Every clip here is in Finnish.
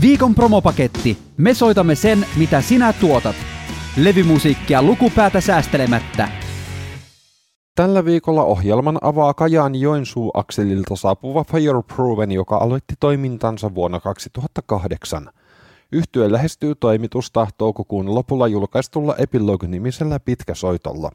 Viikon promopaketti. Me soitamme sen, mitä sinä tuotat. Levymusiikkia lukupäätä säästelemättä. Tällä viikolla ohjelman avaa Kajaan Joensuu-akselilta saapuva Fireproven, joka aloitti toimintansa vuonna 2008. Yhtye lähestyy toimitusta toukokuun lopulla julkaistulla Epilogue-nimisellä pitkäsoitolla.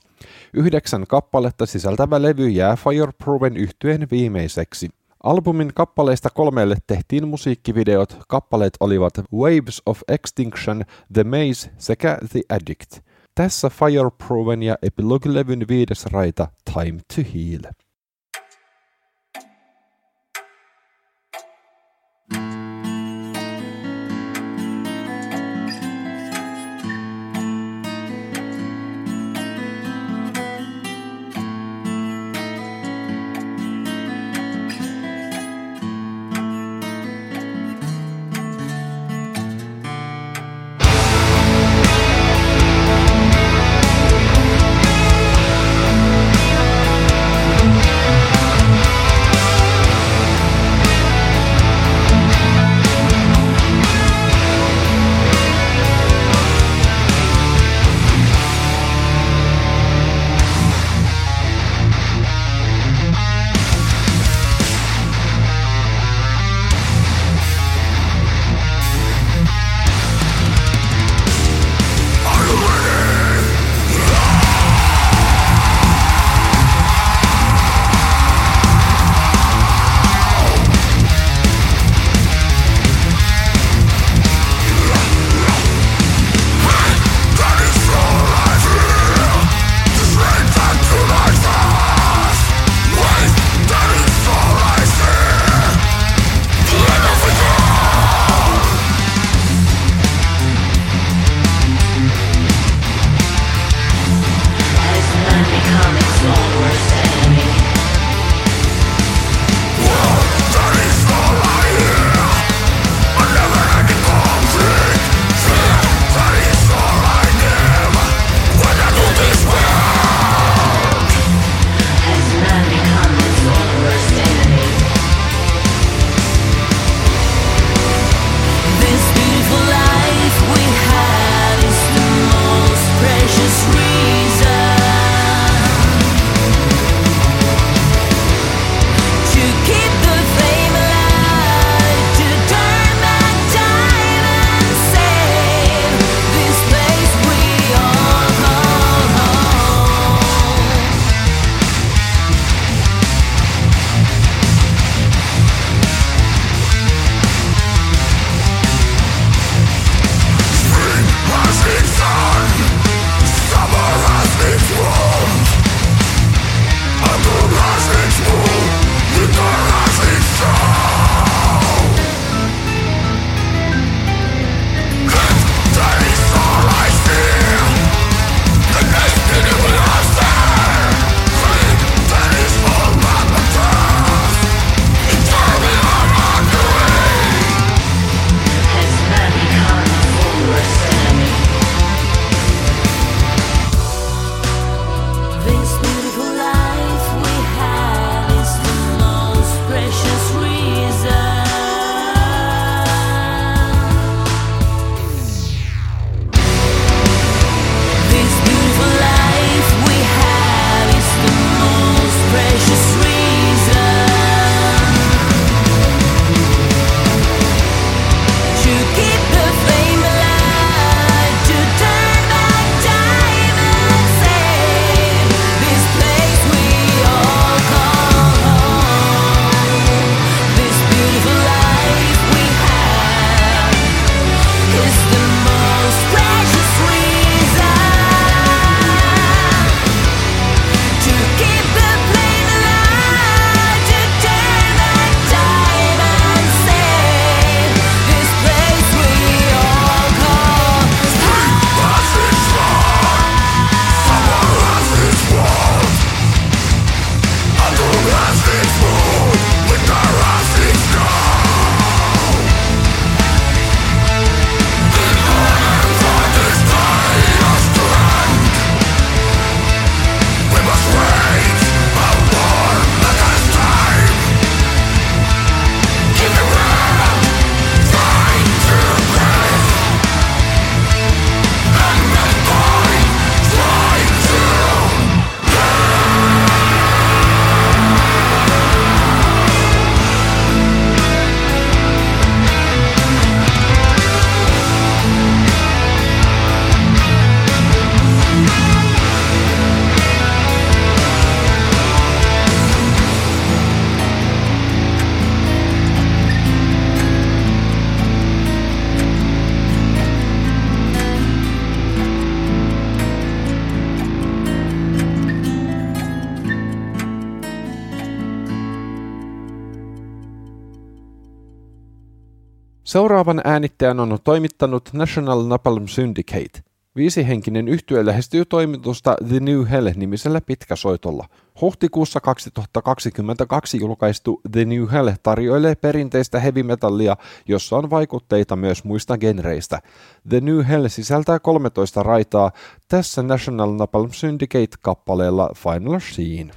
Yhdeksän kappaletta sisältävä levy jää Fireproven yhtyeen viimeiseksi. Albumin kappaleista kolmelle tehtiin musiikkivideot. Kappaleet olivat Waves of Extinction, The Maze sekä The Addict. Tässä Fireproven ja Epilogue-levyn viides raita Time to Heal. Seuraavan äänittäjän on toimittanut National Napalm Syndicate. Viisihenkinen yhtye lähestyy toimitusta The New Hell-nimisellä pitkäsoitolla. Huhtikuussa 2022 julkaistu The New Hell tarjoilee perinteistä heavy metallia, jossa on vaikutteita myös muista genreistä. The New Hell sisältää 13 raitaa tässä National Napalm Syndicate-kappaleella Final Scene.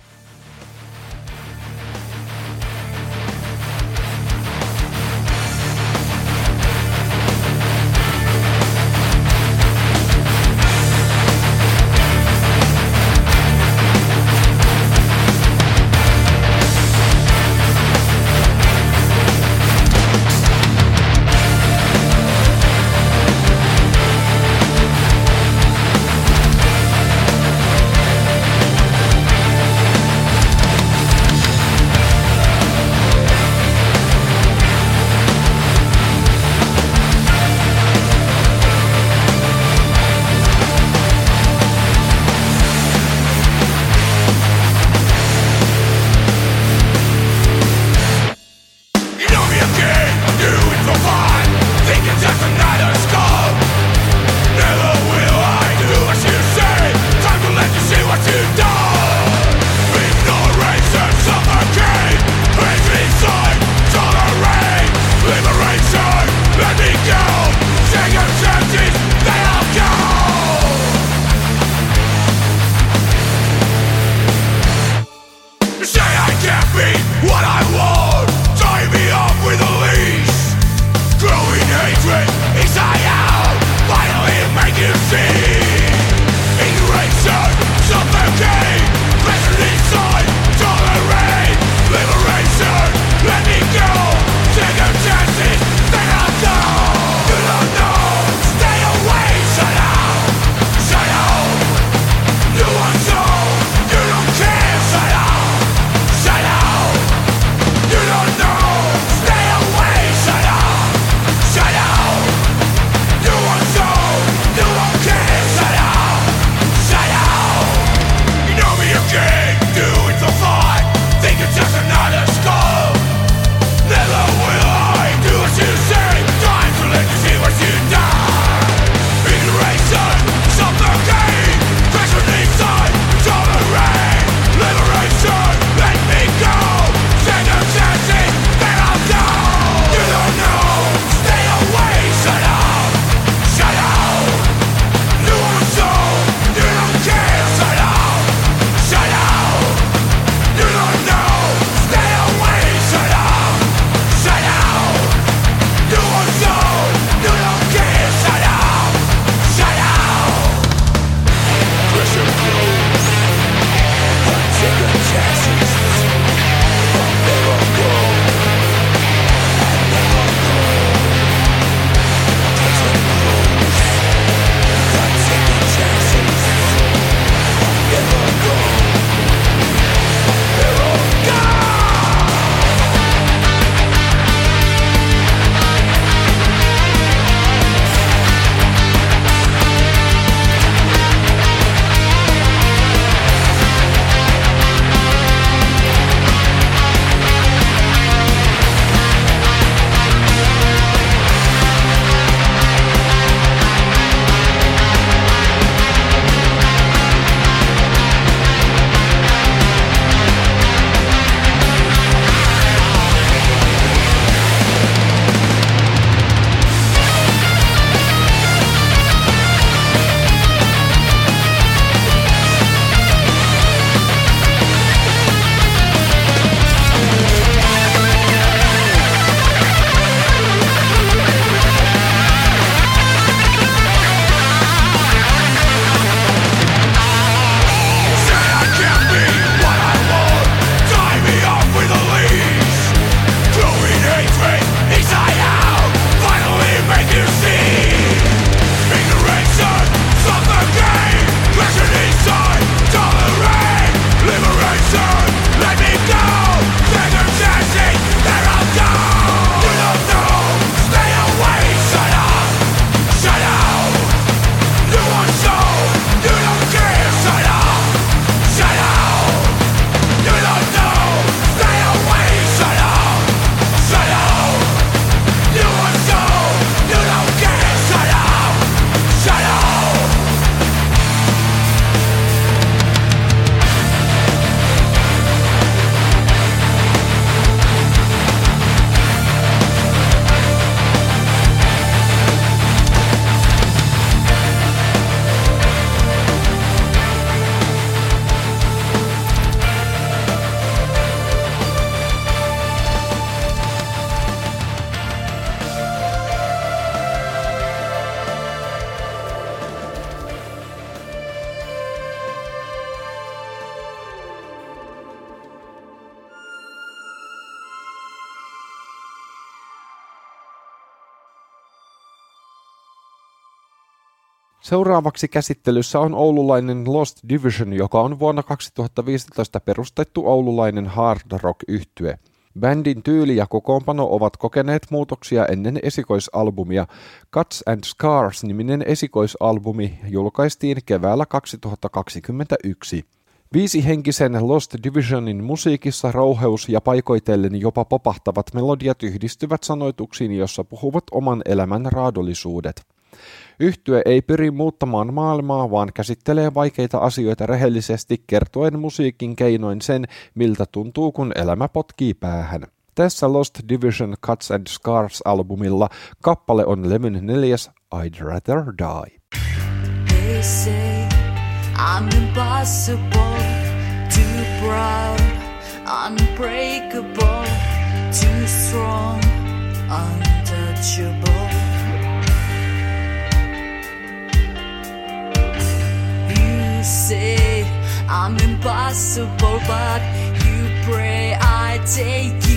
Seuraavaksi käsittelyssä on oululainen Lost Division, joka on vuonna 2015 perustettu oululainen hard rock yhtye. Bändin tyyli ja kokoonpano ovat kokeneet muutoksia ennen esikoisalbumia. Cuts and Scars-niminen esikoisalbumi julkaistiin keväällä 2021. Viisihenkisen Lost Divisionin musiikissa rouheus ja paikoitellen jopa popahtavat melodiat yhdistyvät sanoituksiin, jossa puhuvat oman elämän raadollisuudet. Yhtye ei pyri muuttamaan maailmaa, vaan käsittelee vaikeita asioita rehellisesti kertoen musiikin keinoin sen, miltä tuntuu, kun elämä potkii päähän. Tässä Lost Division Cuts and Scars-albumilla kappale on levyn neljäs I'd Rather Die. They say I'm impossible, too proud, unbreakable, too strong, untouchable. Say I'm impossible, but you pray I take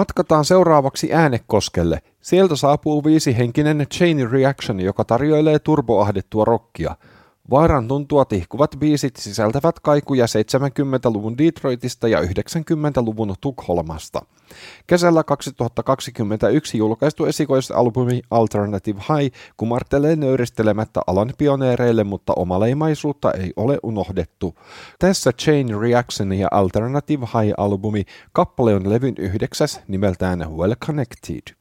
Matkataan seuraavaksi Äänekoskelle. Sieltä saapuu viisihenkinen Chain Reaction, joka tarjoilee turboahdettua rockia – Vaaran tuntua tihkuvat biisit sisältävät kaikuja 70-luvun Detroitista ja 90-luvun Tukholmasta. Kesällä 2021 julkaistu esikoisalbumi Alternative High kumartelee nöyristelemättä alan pioneereille, mutta omaleimaisuutta ei ole unohdettu. Tässä Chain Reaction ja Alternative High-albumi kappale on levyn yhdeksäs nimeltään Well Connected.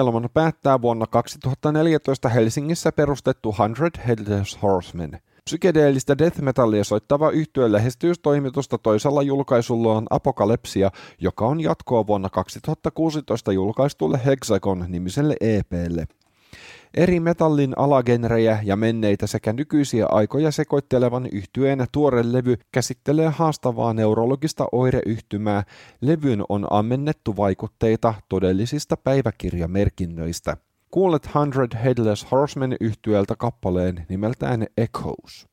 Ohjelman päättää vuonna 2014 Helsingissä perustettu Hundred Headless Horsemen. Psykedeellistä death metallia soittava yhtye lähestyy toimitusta toisella julkaisullaan Apokalepsia, joka on jatkoa vuonna 2016 julkaistulle Hexagon-nimiselle EPlle. Eri metallin alagenrejä ja menneitä sekä nykyisiä aikoja sekoittelevan yhtyeen tuore levy käsittelee haastavaa neurologista oireyhtymää. Levyn on ammennettu vaikutteita todellisista päiväkirjamerkinnöistä. Kuulet Hundred Headless Horsemen yhtyeltä kappaleen nimeltään Echoes.